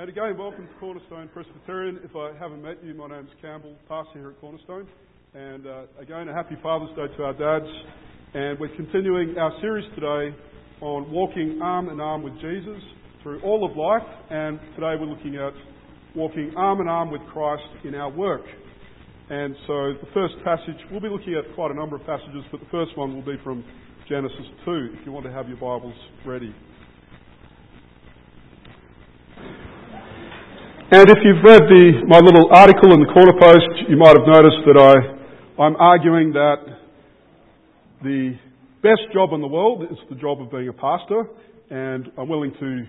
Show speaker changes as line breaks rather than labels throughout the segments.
And again, welcome to Cornerstone Presbyterian. If I haven't met you, my name's Campbell, pastor here at Cornerstone. And uh, again, a happy Father's Day to our dads. And we're continuing our series today on walking arm in arm with Jesus through all of life. And today we're looking at walking arm in arm with Christ in our work. And so the first passage, we'll be looking at quite a number of passages, but the first one will be from Genesis 2, if you want to have your Bibles ready. And if you've read the, my little article in the corner post, you might have noticed that I, I'm arguing that the best job in the world is the job of being a pastor, and I'm willing to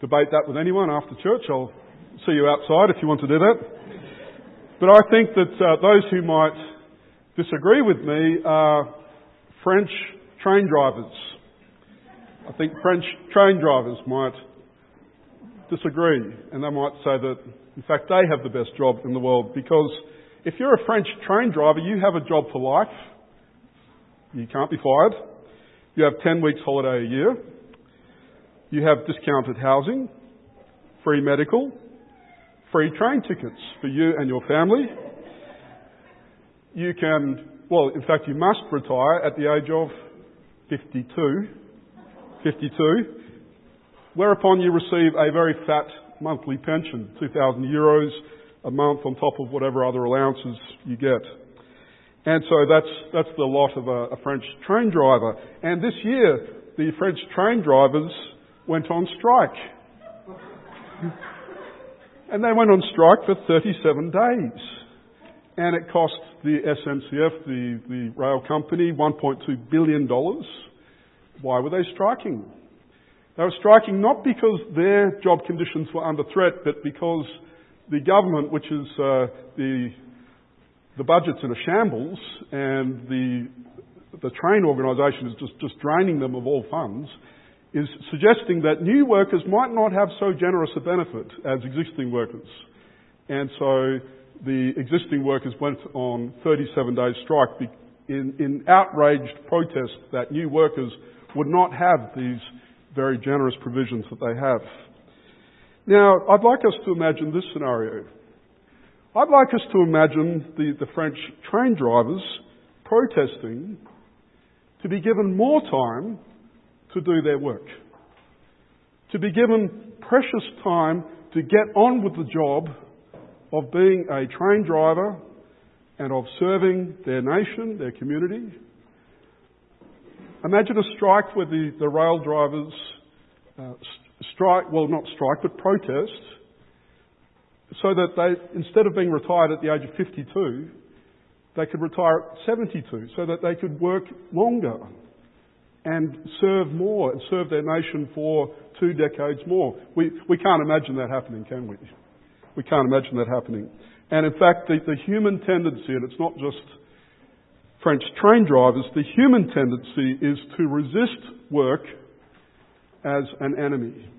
debate that with anyone after church. I'll see you outside if you want to do that. But I think that uh, those who might disagree with me are French train drivers. I think French train drivers might disagree, and they might say that, in fact, they have the best job in the world because if you're a French train driver, you have a job for life. You can't be fired. You have 10 weeks holiday a year. You have discounted housing, free medical, free train tickets for you and your family. You can, well, in fact, you must retire at the age of 52. 52 whereupon you receive a very fat monthly pension, 2,000 euros a month on top of whatever other allowances you get. And so that's, that's the lot of a, a French train driver. And this year, the French train drivers went on strike. and they went on strike for 37 days. And it cost the SNCF, the, the rail company, $1.2 billion. Why were they striking? They were striking not because their job conditions were under threat, but because the government, which is uh, the the budget's in a shambles, and the the train organisation is just, just draining them of all funds, is suggesting that new workers might not have so generous a benefit as existing workers. And so the existing workers went on 37 days strike in, in outraged protest that new workers would not have these very generous provisions that they have. Now, I'd like us to imagine this scenario. I'd like us to imagine the, the French train drivers protesting to be given more time to do their work, to be given precious time to get on with the job of being a train driver and of serving their nation, their community, Imagine a strike where the, the rail drivers uh, strike, well, not strike, but protest, so that they, instead of being retired at the age of 52, they could retire at 72, so that they could work longer and serve more and serve their nation for two decades more. We, we can't imagine that happening, can we? We can't imagine that happening. And in fact, the, the human tendency, and it's not just French train drivers, the human tendency is to resist work as an enemy.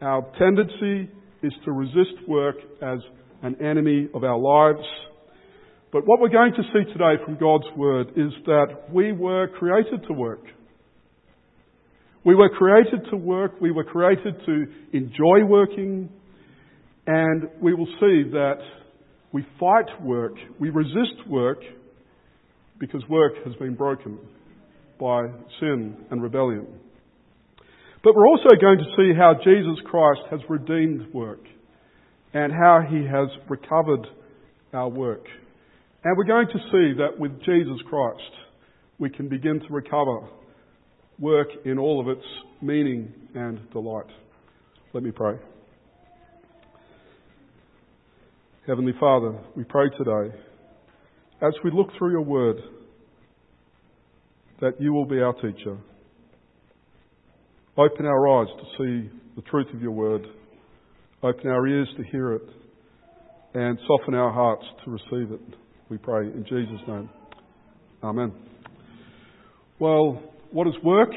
Our tendency is to resist work as an enemy of our lives. But what we're going to see today from God's Word is that we were created to work. We were created to work. We were created to enjoy working. And we will see that we fight work. We resist work because work has been broken by sin and rebellion. But we're also going to see how Jesus Christ has redeemed work and how he has recovered our work. And we're going to see that with Jesus Christ, we can begin to recover work in all of its meaning and delight. Let me pray. Heavenly Father, we pray today as we look through your word, that you will be our teacher. Open our eyes to see the truth of your word. Open our ears to hear it. And soften our hearts to receive it. We pray in Jesus' name. Amen. Well, what is work?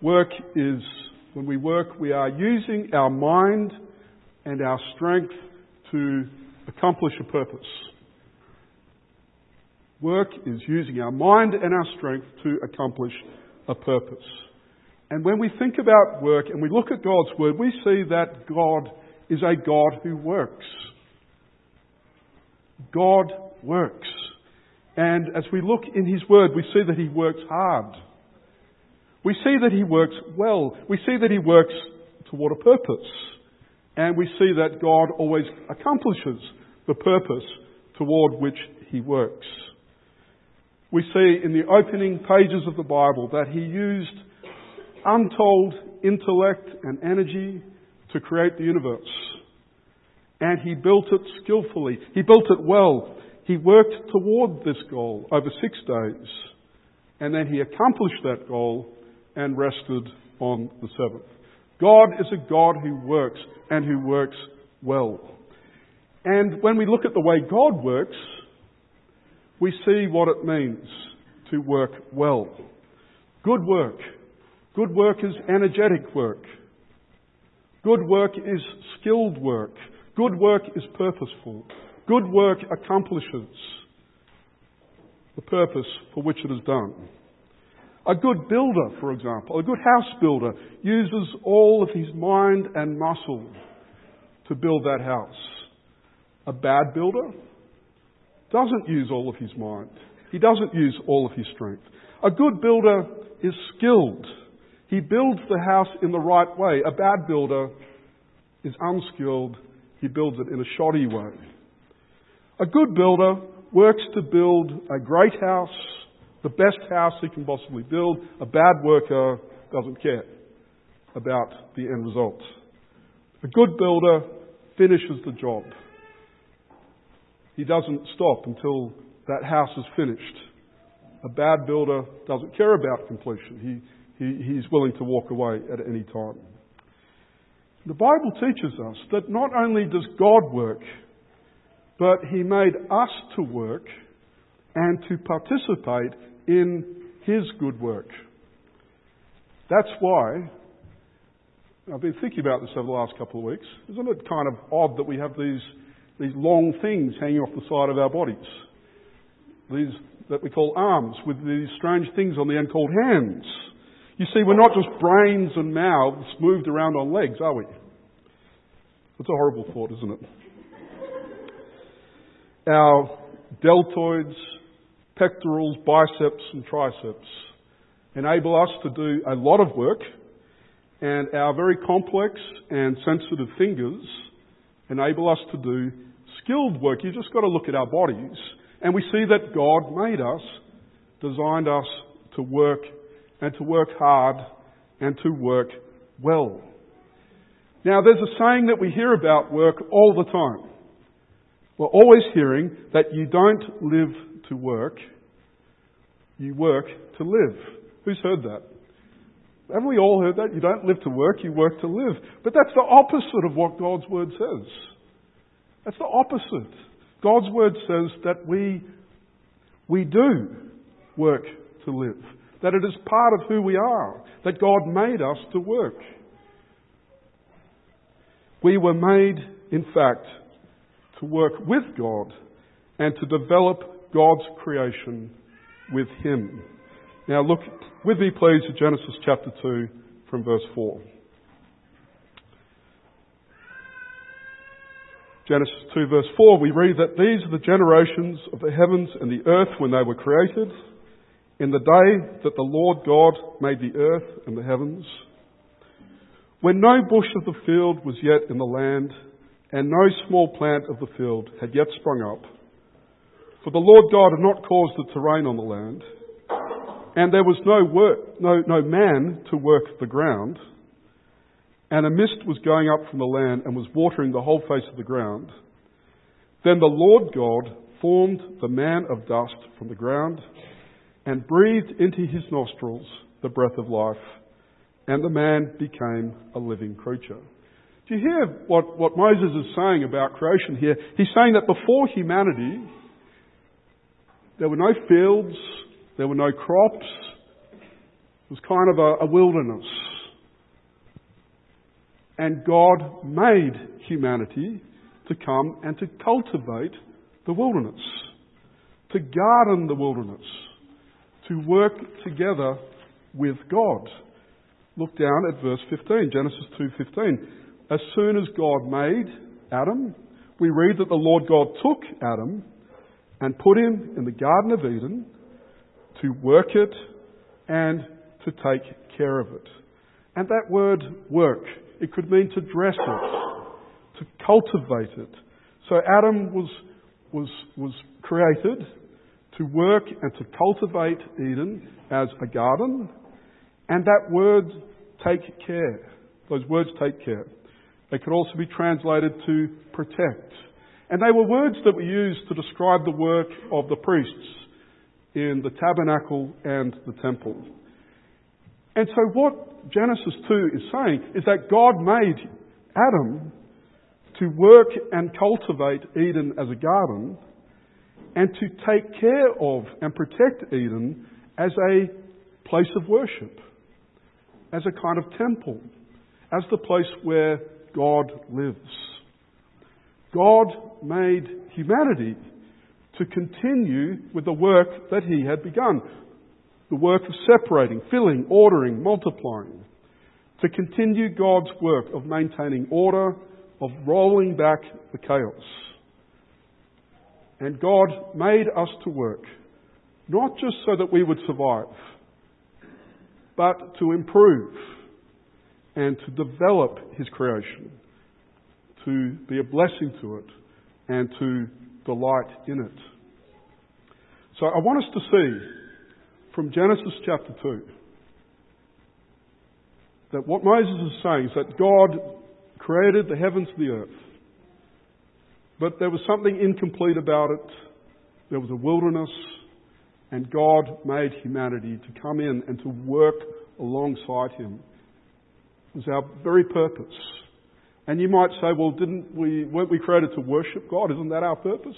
Work is when we work, we are using our mind and our strength to accomplish a purpose. Work is using our mind and our strength to accomplish a purpose. And when we think about work and we look at God's Word, we see that God is a God who works. God works. And as we look in His Word, we see that He works hard. We see that He works well. We see that He works toward a purpose. And we see that God always accomplishes the purpose toward which He works. We see in the opening pages of the Bible that He used untold intellect and energy to create the universe. And He built it skillfully. He built it well. He worked toward this goal over six days. And then He accomplished that goal and rested on the seventh. God is a God who works and who works well. And when we look at the way God works, we see what it means to work well. Good work. Good work is energetic work. Good work is skilled work. Good work is purposeful. Good work accomplishes the purpose for which it is done. A good builder, for example, a good house builder uses all of his mind and muscle to build that house. A bad builder doesn't use all of his mind. He doesn't use all of his strength. A good builder is skilled. He builds the house in the right way. A bad builder is unskilled. He builds it in a shoddy way. A good builder works to build a great house the best house he can possibly build. A bad worker doesn't care about the end result. A good builder finishes the job. He doesn't stop until that house is finished. A bad builder doesn't care about completion. He, he, he's willing to walk away at any time. The Bible teaches us that not only does God work, but He made us to work and to participate in His good work. That's why I've been thinking about this over the last couple of weeks. Isn't it kind of odd that we have these, these long things hanging off the side of our bodies? These that we call arms with these strange things on the end called hands. You see, we're not just brains and mouths moved around on legs, are we? It's a horrible thought, isn't it? Our deltoids, pectorals, biceps, and triceps enable us to do a lot of work, and our very complex and sensitive fingers enable us to do skilled work. You've just got to look at our bodies, and we see that God made us, designed us to work, and to work hard, and to work well. Now, there's a saying that we hear about work all the time. We're always hearing that you don't live to work, you work to live. Who's heard that? Haven't we all heard that? You don't live to work, you work to live. But that's the opposite of what God's Word says. That's the opposite. God's Word says that we, we do work to live. That it is part of who we are. That God made us to work. We were made, in fact, to work with God and to develop God's creation with Him. Now look with me, please, at Genesis chapter 2 from verse 4. Genesis 2 verse 4, we read that these are the generations of the heavens and the earth when they were created, in the day that the Lord God made the earth and the heavens, when no bush of the field was yet in the land, and no small plant of the field had yet sprung up, for the Lord God had not caused it to rain on the land, and there was no work, no, no man to work the ground, and a mist was going up from the land and was watering the whole face of the ground. Then the Lord God formed the man of dust from the ground and breathed into his nostrils the breath of life, and the man became a living creature. Do you hear what, what Moses is saying about creation here? He's saying that before humanity, there were no fields, there were no crops. It was kind of a, a wilderness. And God made humanity to come and to cultivate the wilderness, to garden the wilderness, to work together with God. Look down at verse 15, Genesis 2:15. as soon as God made Adam, we read that the Lord God took Adam and put him in the Garden of Eden to work it and to take care of it. And that word work, it could mean to dress it, to cultivate it. So Adam was, was, was created to work and to cultivate Eden as a garden. And that word take care, those words take care. They could also be translated to protect. And they were words that were used to describe the work of the priests in the tabernacle and the temple. And so what Genesis 2 is saying is that God made Adam to work and cultivate Eden as a garden and to take care of and protect Eden as a place of worship, as a kind of temple, as the place where God lives. God made humanity to continue with the work that He had begun the work of separating, filling, ordering, multiplying, to continue God's work of maintaining order, of rolling back the chaos. And God made us to work, not just so that we would survive, but to improve and to develop His creation, to be a blessing to it, and to delight in it. So I want us to see from Genesis chapter 2 that what Moses is saying is that God created the heavens and the earth, but there was something incomplete about it. There was a wilderness, and God made humanity to come in and to work alongside Him. It was our very purpose. And you might say, well, didn't we, weren't we created to worship God? Isn't that our purpose?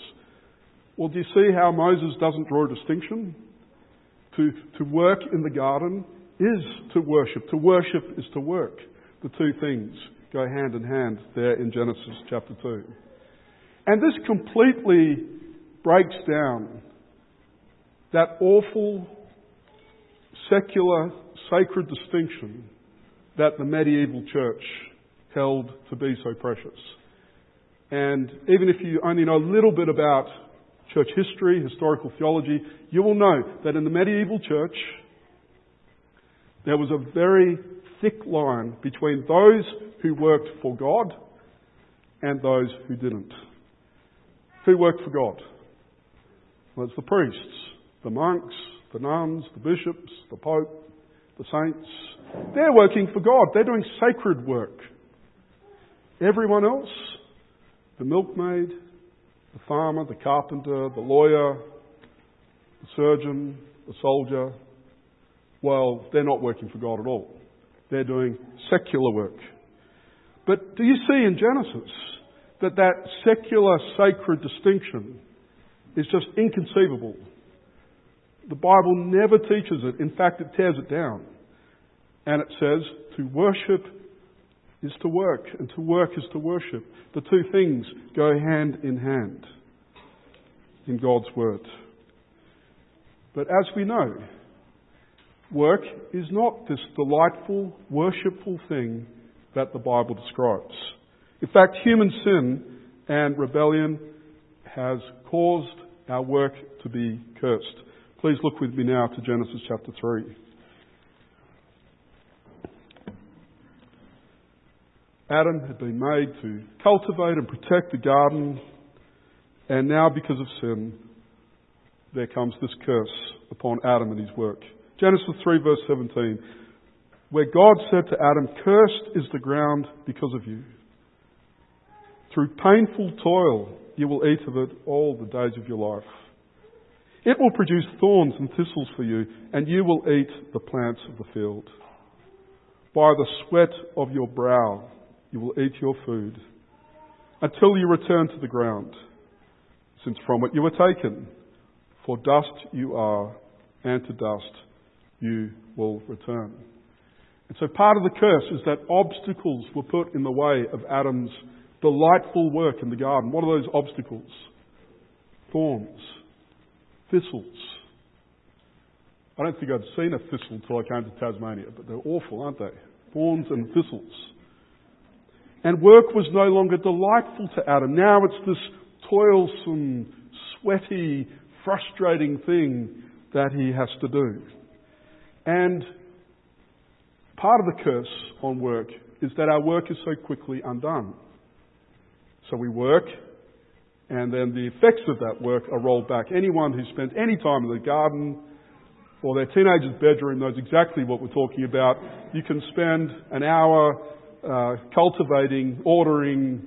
Well, do you see how Moses doesn't draw a distinction? To, to work in the garden is to worship. To worship is to work. The two things go hand in hand there in Genesis chapter 2. And this completely breaks down that awful secular sacred distinction that the medieval church held to be so precious. And even if you only know a little bit about church history, historical theology, you will know that in the medieval church, there was a very thick line between those who worked for God and those who didn't. Who worked for God? Well, it's the priests, the monks, the nuns, the bishops, the pope, the saints. They're working for God. They're doing sacred work. Everyone else, the milkmaid, the farmer, the carpenter, the lawyer, the surgeon, the soldier, well, they're not working for God at all. They're doing secular work. But do you see in Genesis that that secular sacred distinction is just inconceivable? The Bible never teaches it. In fact, it tears it down. And it says to worship is to work, and to work is to worship. The two things go hand in hand in God's Word. But as we know, work is not this delightful, worshipful thing that the Bible describes. In fact, human sin and rebellion has caused our work to be cursed. Please look with me now to Genesis chapter 3. Adam had been made to cultivate and protect the garden, and now because of sin, there comes this curse upon Adam and his work. Genesis 3, verse 17, where God said to Adam, Cursed is the ground because of you. Through painful toil you will eat of it all the days of your life. It will produce thorns and thistles for you, and you will eat the plants of the field. By the sweat of your brow you will eat your food until you return to the ground, since from it you were taken. For dust you are, and to dust you will return. And so part of the curse is that obstacles were put in the way of Adam's delightful work in the garden. What are those obstacles? Thorns, thistles. I don't think I'd seen a thistle until I came to Tasmania, but they're awful, aren't they? Thorns and thistles. And work was no longer delightful to Adam. Now it's this toilsome, sweaty, frustrating thing that he has to do. And part of the curse on work is that our work is so quickly undone. So we work, and then the effects of that work are rolled back. Anyone who spent any time in the garden or their teenager's bedroom knows exactly what we're talking about. You can spend an hour uh, cultivating, ordering,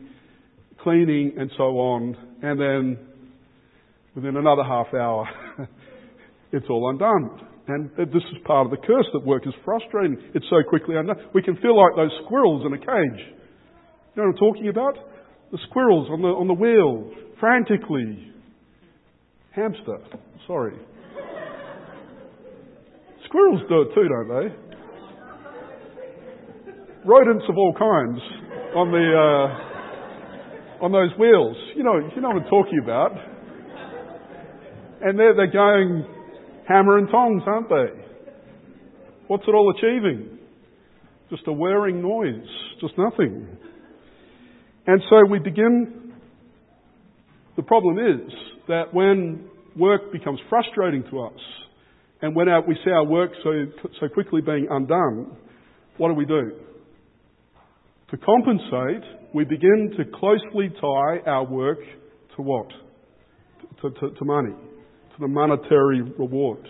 cleaning, and so on, and then within another half hour, it's all undone. And this is part of the curse that work is frustrating. It's so quickly undone. We can feel like those squirrels in a cage. You know what I'm talking about? The squirrels on the, on the wheel, frantically. Hamster, sorry. Squirrels do it too, don't they? Rodents of all kinds on the uh, on those wheels. You know, you know what I'm talking about. And they're they're going hammer and tongs, aren't they? What's it all achieving? Just a whirring noise, just nothing. And so we begin. The problem is that when work becomes frustrating to us, and when our, we see our work so, so quickly being undone, what do we do? To compensate, we begin to closely tie our work to what? To, to, to money, to the monetary reward.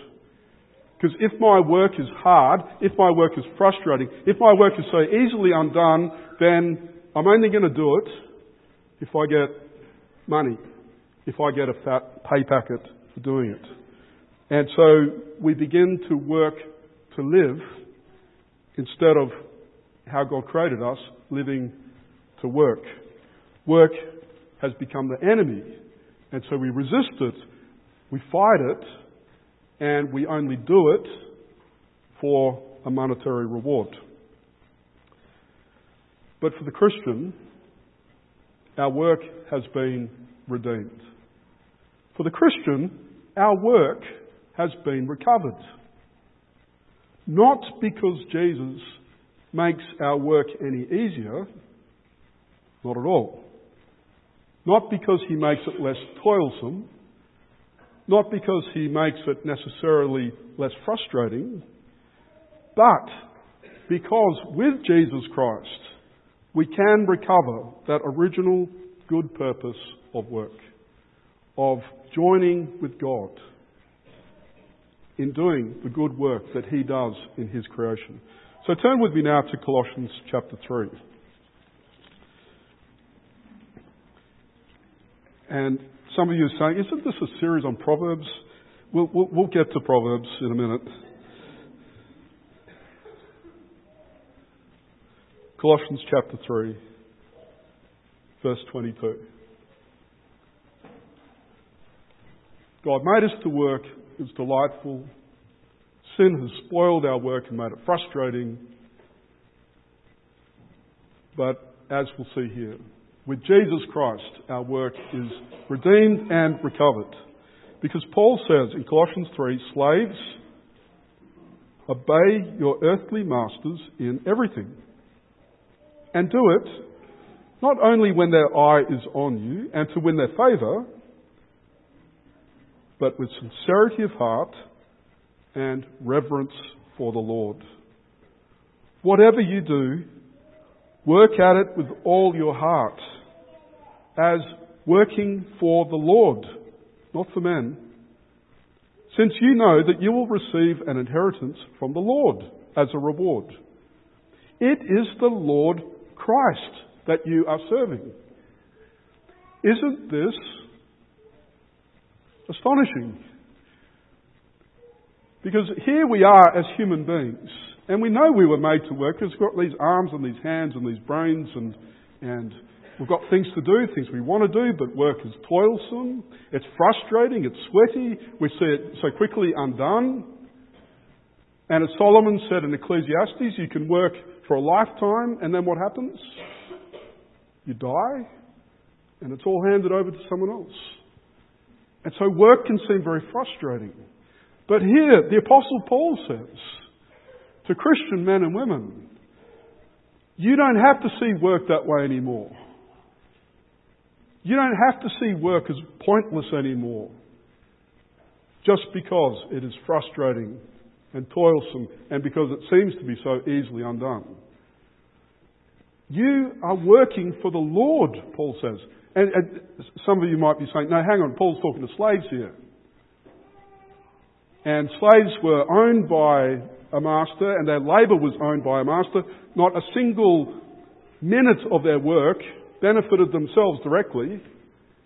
Because if my work is hard, if my work is frustrating, if my work is so easily undone, then I'm only going to do it if I get money, if I get a fat pay packet for doing it. And so we begin to work to live instead of how God created us, living to work. Work has become the enemy, and so we resist it, we fight it, and we only do it for a monetary reward. But for the Christian, our work has been redeemed. For the Christian, our work has been recovered. Not because Jesus makes our work any easier, not at all. Not because he makes it less toilsome, not because he makes it necessarily less frustrating, but because with Jesus Christ we can recover that original good purpose of work, of joining with God in doing the good work that He does in His creation. So turn with me now to Colossians chapter 3. And some of you are saying, isn't this a series on Proverbs? We'll, we'll, we'll get to Proverbs in a minute. Colossians chapter 3, verse 22. God made us to work is delightful. Sin has spoiled our work and made it frustrating. But as we'll see here, with Jesus Christ, our work is redeemed and recovered. Because Paul says in Colossians 3 slaves, obey your earthly masters in everything. And do it not only when their eye is on you and to win their favour, but with sincerity of heart and reverence for the Lord. Whatever you do, work at it with all your heart, as working for the Lord, not for men, since you know that you will receive an inheritance from the Lord as a reward. It is the Lord Christ that you are serving. Isn't this astonishing. Because here we are as human beings, and we know we were made to work because we've got these arms and these hands and these brains, and, and we've got things to do, things we want to do, but work is toilsome, it's frustrating, it's sweaty, we see it so quickly undone. And as Solomon said in Ecclesiastes, you can work for a lifetime, and then what happens? You die, and it's all handed over to someone else. And so work can seem very frustrating. But here, the Apostle Paul says to Christian men and women, You don't have to see work that way anymore. You don't have to see work as pointless anymore just because it is frustrating and toilsome and because it seems to be so easily undone. You are working for the Lord, Paul says. And, and, some of you might be saying, no, hang on, Paul's talking to slaves here. And slaves were owned by a master and their labour was owned by a master. Not a single minute of their work benefited themselves directly.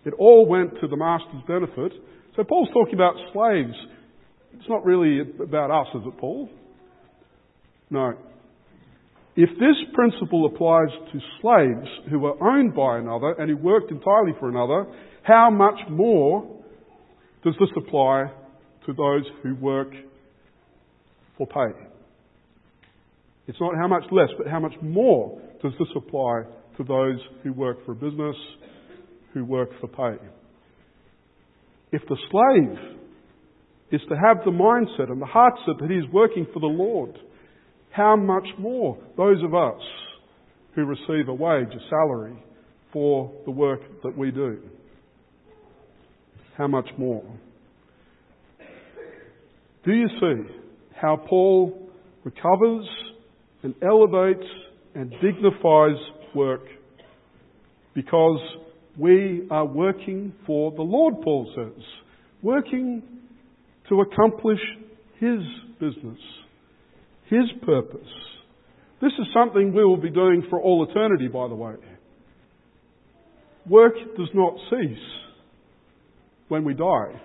It all went to the master's benefit. So Paul's talking about slaves. It's not really about us, is it, Paul? No. If this principle applies to slaves who were owned by another and who worked entirely for another, how much more does this apply to those who work for pay? It's not how much less, but how much more does this apply to those who work for a business, who work for pay? If the slave is to have the mindset and the heart set that he is working for the Lord, how much more those of us who receive a wage, a salary for the work that we do? How much more? Do you see how Paul recovers and elevates and dignifies work because we are working for the Lord, Paul says, working to accomplish His business his purpose. This is something we will be doing for all eternity, by the way. Work does not cease when we die.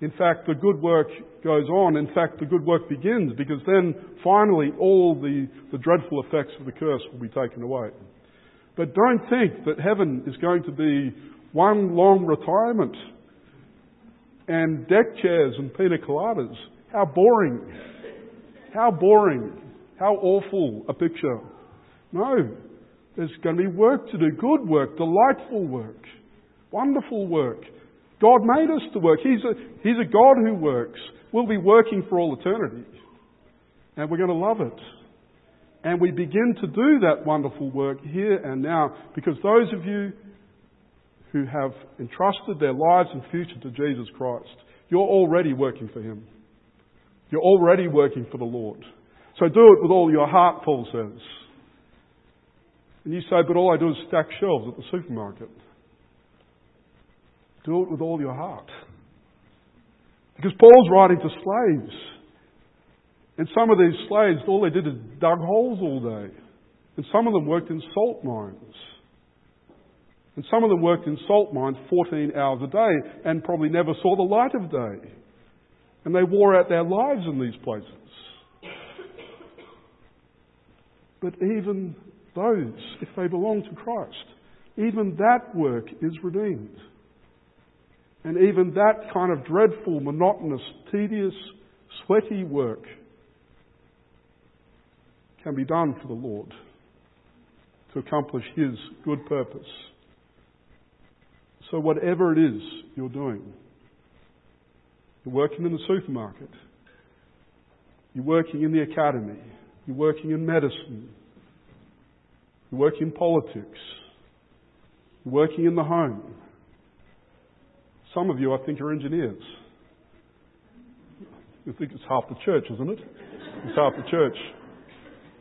In fact, the good work goes on. In fact, the good work begins because then finally all the, the dreadful effects of the curse will be taken away. But don't think that heaven is going to be one long retirement and deck chairs and pina coladas. How boring. How boring. How awful a picture. No. There's going to be work to do. Good work. Delightful work. Wonderful work. God made us to work. He's a, he's a God who works. We'll be working for all eternity. And we're going to love it. And we begin to do that wonderful work here and now because those of you who have entrusted their lives and future to Jesus Christ, you're already working for Him. You're already working for the Lord. So do it with all your heart, Paul says. And you say, but all I do is stack shelves at the supermarket. Do it with all your heart. Because Paul's writing to slaves. And some of these slaves, all they did is dug holes all day. And some of them worked in salt mines. And some of them worked in salt mines 14 hours a day and probably never saw the light of day. And they wore out their lives in these places. But even those, if they belong to Christ, even that work is redeemed. And even that kind of dreadful, monotonous, tedious, sweaty work can be done for the Lord to accomplish His good purpose. So, whatever it is you're doing, you're working in the supermarket. You're working in the academy. You're working in medicine. You're working in politics. You're working in the home. Some of you, I think, are engineers. You think it's half the church, isn't it? It's half the church.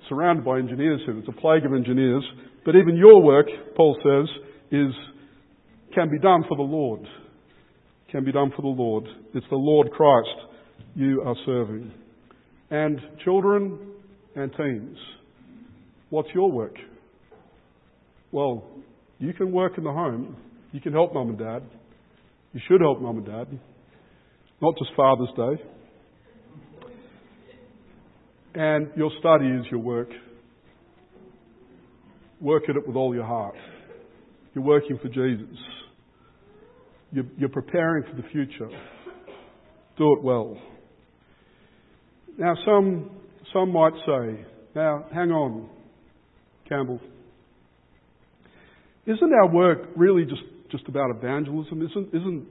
Surrounded by engineers here. There's a plague of engineers. But even your work, Paul says, is can be done for the Lord can be done for the Lord. It's the Lord Christ you are serving. And children and teens, what's your work? Well, you can work in the home. You can help mum and dad. You should help mum and dad. Not just Father's Day. And your study is your work. Work at it with all your heart. You're working for Jesus. You're, you're preparing for the future. Do it well. Now, some, some might say, now, hang on, Campbell. Isn't our work really just, just about evangelism? Isn't, isn't,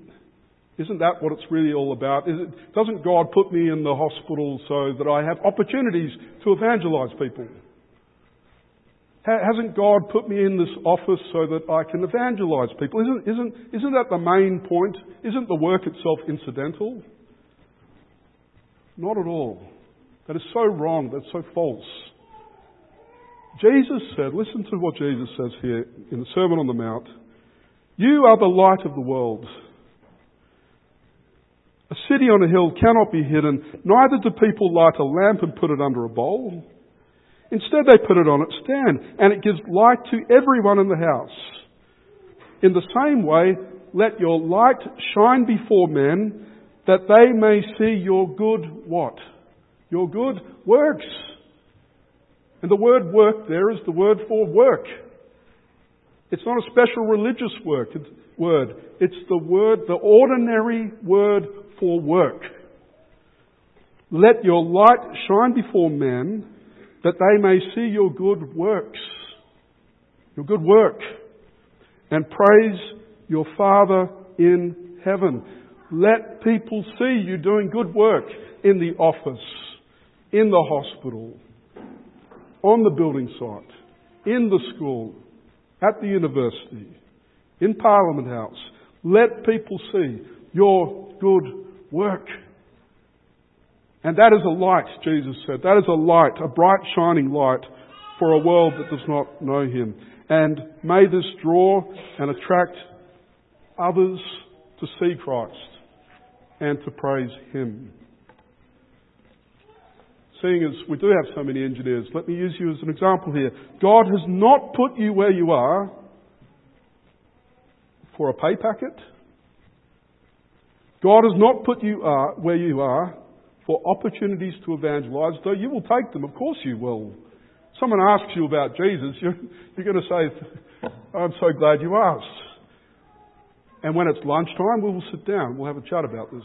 isn't that what it's really all about? It, doesn't God put me in the hospital so that I have opportunities to evangelize people? Hasn't God put me in this office so that I can evangelize people? Isn't, isn't, isn't that the main point? Isn't the work itself incidental? Not at all. That is so wrong. That's so false. Jesus said, listen to what Jesus says here in the Sermon on the Mount. You are the light of the world. A city on a hill cannot be hidden, neither do people light a lamp and put it under a bowl. Instead, they put it on its stand, and it gives light to everyone in the house. In the same way, let your light shine before men, that they may see your good what? Your good works. And the word work there is the word for work. It's not a special religious work, word. It's the word, the ordinary word for work. Let your light shine before men that they may see your good works, your good work, and praise your Father in heaven. Let people see you doing good work in the office, in the hospital, on the building site, in the school, at the university, in Parliament House. Let people see your good work. And that is a light, Jesus said. That is a light, a bright shining light for a world that does not know Him. And may this draw and attract others to see Christ and to praise Him. Seeing as we do have so many engineers, let me use you as an example here. God has not put you where you are for a pay packet. God has not put you are, where you are for opportunities to evangelize, though you will take them. Of course you will. Someone asks you about Jesus, you're, you're going to say, I'm so glad you asked. And when it's lunchtime, we will sit down. We'll have a chat about this.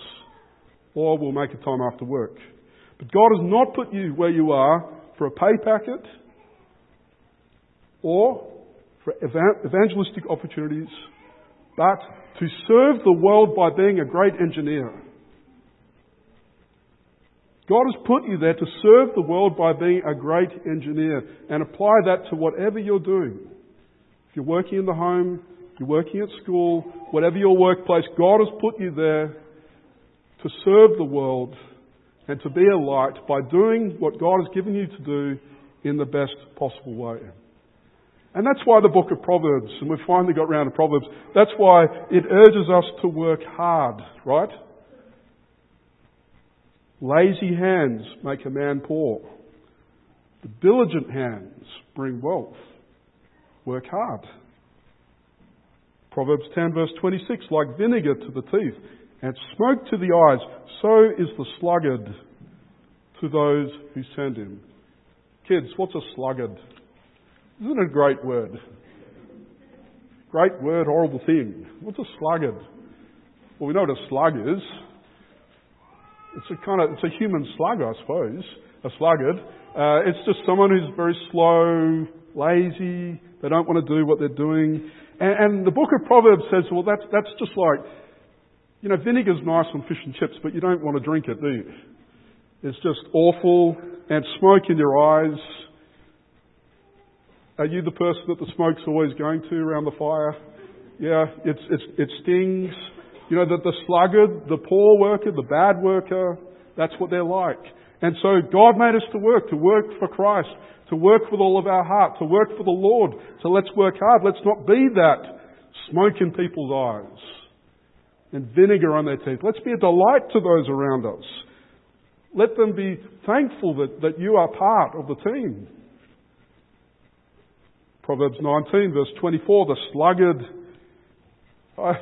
Or we'll make a time after work. But God has not put you where you are for a pay packet or for evangelistic opportunities, but to serve the world by being a great engineer. God has put you there to serve the world by being a great engineer and apply that to whatever you're doing. If you're working in the home, you're working at school, whatever your workplace, God has put you there to serve the world and to be a light by doing what God has given you to do in the best possible way. And that's why the book of Proverbs, and we've finally got round to Proverbs, that's why it urges us to work hard, right? Lazy hands make a man poor. The diligent hands bring wealth. Work hard. Proverbs 10 verse 26, like vinegar to the teeth and smoke to the eyes, so is the sluggard to those who send him. Kids, what's a sluggard? Isn't it a great word? Great word, horrible thing. What's a sluggard? Well, we know what a slug is. It's a kind of, it's a human slug, I suppose, a sluggard. Uh, it's just someone who's very slow, lazy, they don't want to do what they're doing. And, and the book of Proverbs says, well, that's, that's just like, you know, vinegar's nice on fish and chips, but you don't want to drink it, do you? It's just awful, and smoke in your eyes. Are you the person that the smoke's always going to around the fire? Yeah, it's, it's, it stings. You know, that the sluggard, the poor worker, the bad worker, that's what they're like. And so God made us to work, to work for Christ, to work with all of our heart, to work for the Lord. So let's work hard. Let's not be that smoke in people's eyes and vinegar on their teeth. Let's be a delight to those around us. Let them be thankful that, that you are part of the team. Proverbs 19, verse 24, the sluggard. I,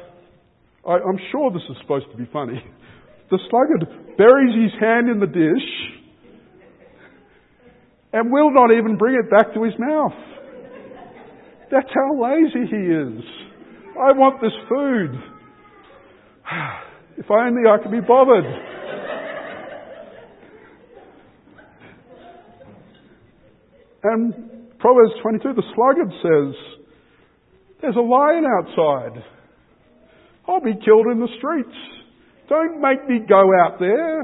I, I'm sure this is supposed to be funny. The sluggard buries his hand in the dish and will not even bring it back to his mouth. That's how lazy he is. I want this food. If only I could be bothered. And Proverbs 22, the sluggard says, There's a lion outside. I'll be killed in the streets. Don't make me go out there.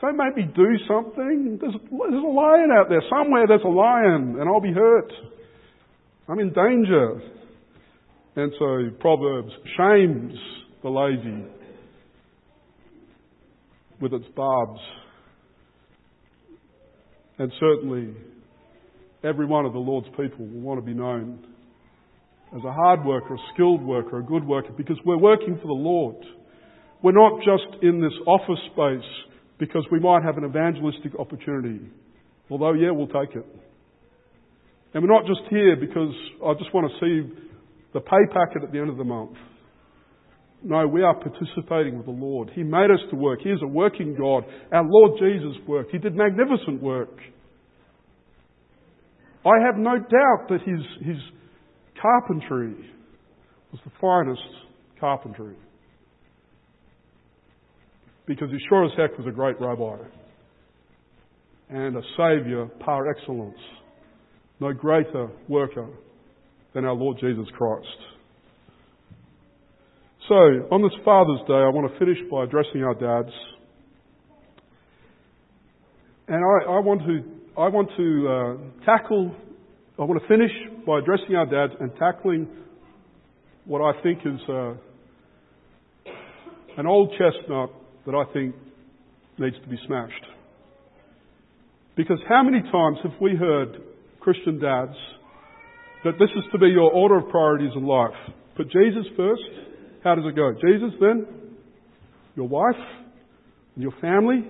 Don't make me do something. There's, there's a lion out there. Somewhere there's a lion and I'll be hurt. I'm in danger. And so Proverbs shames the lazy with its barbs. And certainly, every one of the Lord's people will want to be known as a hard worker, a skilled worker, a good worker, because we're working for the Lord. We're not just in this office space because we might have an evangelistic opportunity. Although, yeah, we'll take it. And we're not just here because I just want to see the pay packet at the end of the month. No, we are participating with the Lord. He made us to work. He is a working God. Our Lord Jesus worked. He did magnificent work. I have no doubt that his, his carpentry was the finest carpentry. Because he sure as heck was a great rabbi and a saviour par excellence. No greater worker than our Lord Jesus Christ. So, on this Father's Day, I want to finish by addressing our dads. And I, I want to, I want to uh, tackle, I want to finish by addressing our dads and tackling what I think is uh, an old chestnut that I think needs to be smashed. Because how many times have we heard Christian dads that this is to be your order of priorities in life? Put Jesus first. How does it go? Jesus, then your wife, and your family,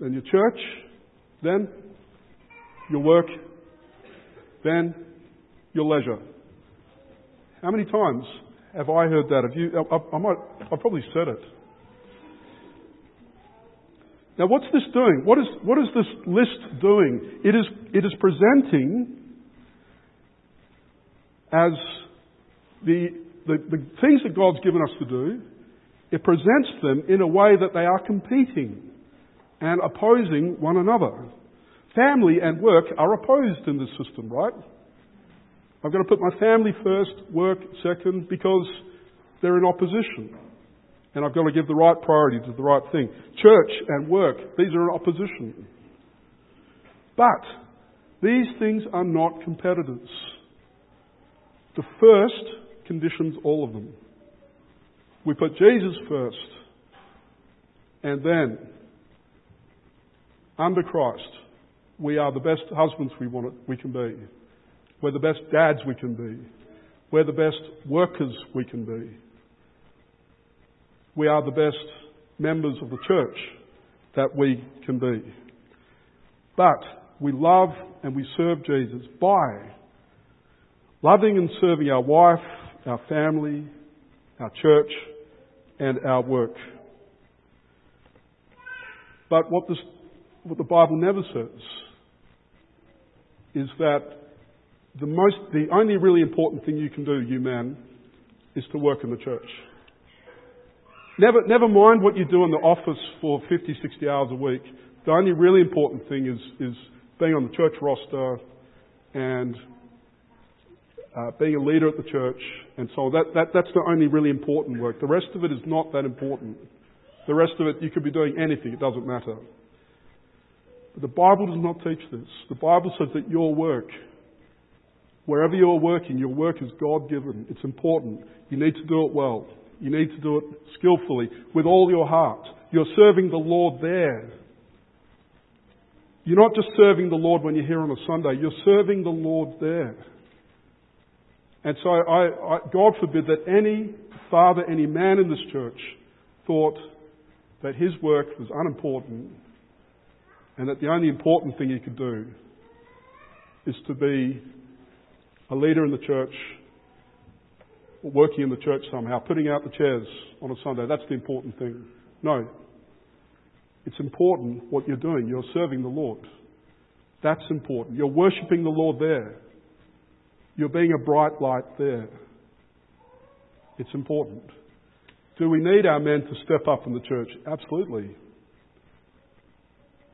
then your church, then your work, then your leisure. How many times have I heard that? Have you? I, I might. I probably said it. Now, what's this doing? What is, what is this list doing? It is, it is presenting as the, the, the things that God's given us to do, it presents them in a way that they are competing and opposing one another. Family and work are opposed in this system, right? I've got to put my family first, work second, because they're in opposition and I've got to give the right priority to the right thing. Church and work, these are in opposition. But these things are not competitors. The first conditions all of them. We put Jesus first, and then, under Christ, we are the best husbands we, want it, we can be. We're the best dads we can be. We're the best workers we can be we are the best members of the church that we can be. But we love and we serve Jesus by loving and serving our wife, our family, our church, and our work. But what, this, what the Bible never says is that the, most, the only really important thing you can do, you men, is to work in the church. Never, never mind what you do in the office for 50, 60 hours a week. The only really important thing is, is being on the church roster and uh, being a leader at the church and so. That, that, that's the only really important work. The rest of it is not that important. The rest of it, you could be doing anything, it doesn't matter. But the Bible does not teach this. The Bible says that your work, wherever you're working, your work is God given. It's important. You need to do it well. You need to do it skillfully, with all your heart. You're serving the Lord there. You're not just serving the Lord when you're here on a Sunday, you're serving the Lord there. And so, I, I, God forbid that any father, any man in this church thought that his work was unimportant and that the only important thing he could do is to be a leader in the church or working in the church somehow, putting out the chairs on a Sunday. That's the important thing. No. It's important what you're doing. You're serving the Lord. That's important. You're worshipping the Lord there. You're being a bright light there. It's important. Do we need our men to step up in the church? Absolutely.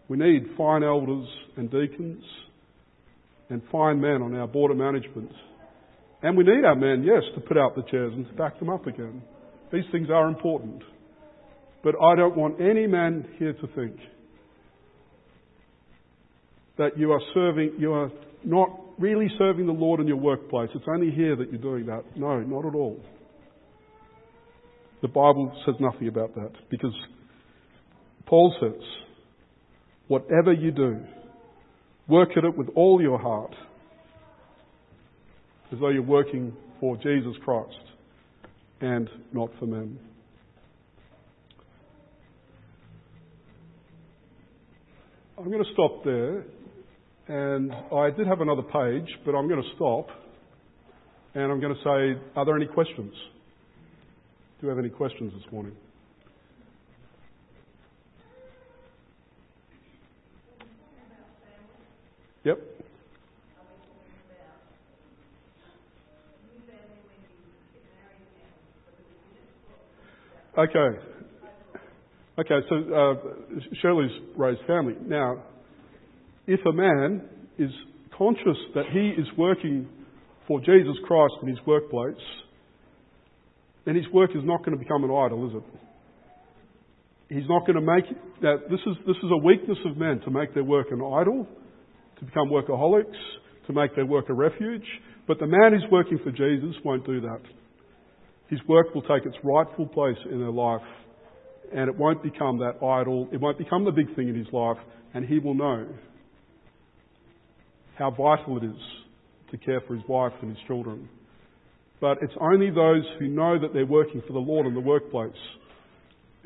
We need fine elders and deacons and fine men on our board of management and we need our men, yes, to put out the chairs and to back them up again. These things are important. But I don't want any man here to think that you are serving, you are not really serving the Lord in your workplace. It's only here that you're doing that. No, not at all. The Bible says nothing about that because Paul says, whatever you do, work at it with all your heart as though you're working for Jesus Christ and not for men. I'm going to stop there. And I did have another page, but I'm going to stop. And I'm going to say, are there any questions? Do you have any questions this morning? Yep. Okay. Okay, so uh, Shirley's raised family. Now, if a man is conscious that he is working for Jesus Christ in his workplace, then his work is not going to become an idol, is it? He's not going to make that. This is this is a weakness of men to make their work an idol, to become workaholics, to make their work a refuge. But the man who's working for Jesus won't do that. His work will take its rightful place in their life, and it won't become that idol. It won't become the big thing in his life, and he will know how vital it is to care for his wife and his children. But it's only those who know that they're working for the Lord in the workplace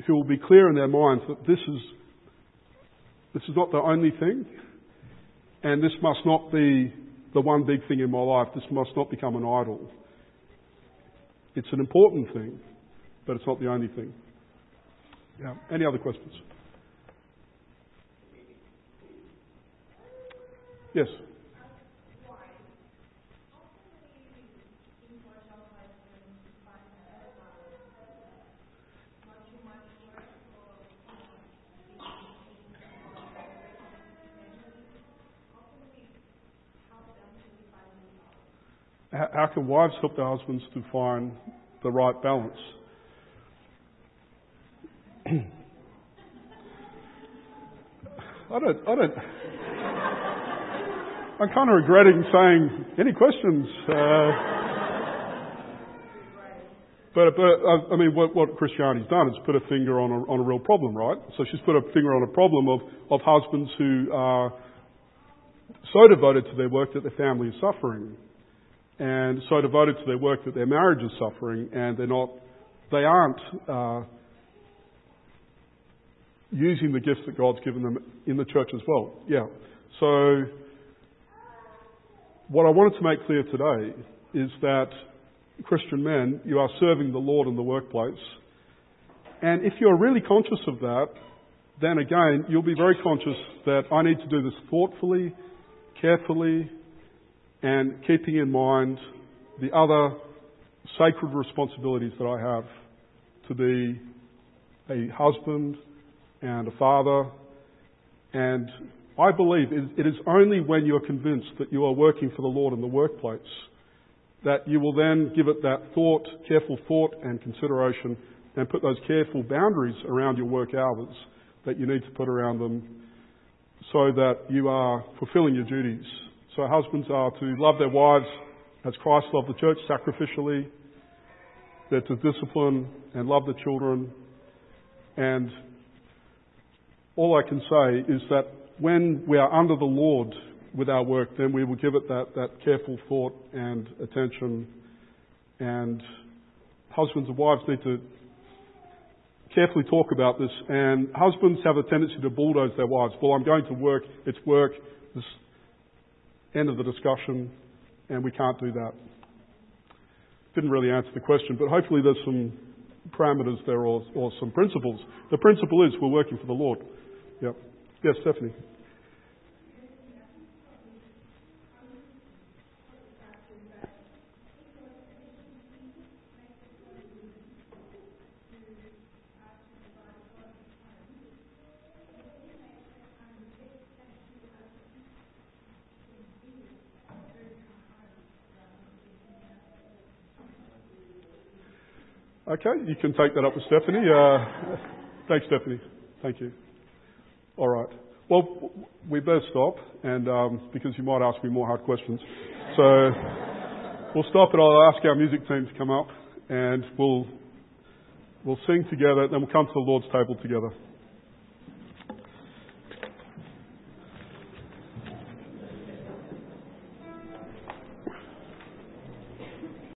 who will be clear in their minds that this is, this is not the only thing, and this must not be the one big thing in my life. This must not become an idol. It's an important thing, but it's not the only thing. Yeah. Any other questions? Yes. How can wives help their husbands to find the right balance? I don't, I don't, I'm kind of regretting saying, any questions? Uh, but, but I mean, what, what Christianity's done is put a finger on a, on a real problem, right? So she's put a finger on a problem of, of husbands who are so devoted to their work that their family is suffering and so devoted to their work that their marriage is suffering, and they're not, they aren't uh, using the gifts that God's given them in the church as well. Yeah. So, what I wanted to make clear today is that Christian men, you are serving the Lord in the workplace. And if you're really conscious of that, then again, you'll be very conscious that I need to do this thoughtfully, carefully, and keeping in mind the other sacred responsibilities that I have to be a husband and a father. And I believe it is only when you are convinced that you are working for the Lord in the workplace that you will then give it that thought, careful thought and consideration and put those careful boundaries around your work hours that you need to put around them so that you are fulfilling your duties so husbands are to love their wives as Christ loved the church sacrificially. They're to discipline and love the children. And all I can say is that when we are under the Lord with our work, then we will give it that, that careful thought and attention. And husbands and wives need to carefully talk about this. And husbands have a tendency to bulldoze their wives. Well, I'm going to work. It's work. This End of the discussion, and we can't do that. Didn't really answer the question, but hopefully there's some parameters there or, or some principles. The principle is we're working for the Lord. Yep. Yes, Stephanie. Okay, you can take that up with Stephanie. Uh, thanks, Stephanie. Thank you. All right. Well, we better stop, and um, because you might ask me more hard questions. So we'll stop, and I'll ask our music team to come up, and we'll we'll sing together. Then we'll come to the Lord's table together.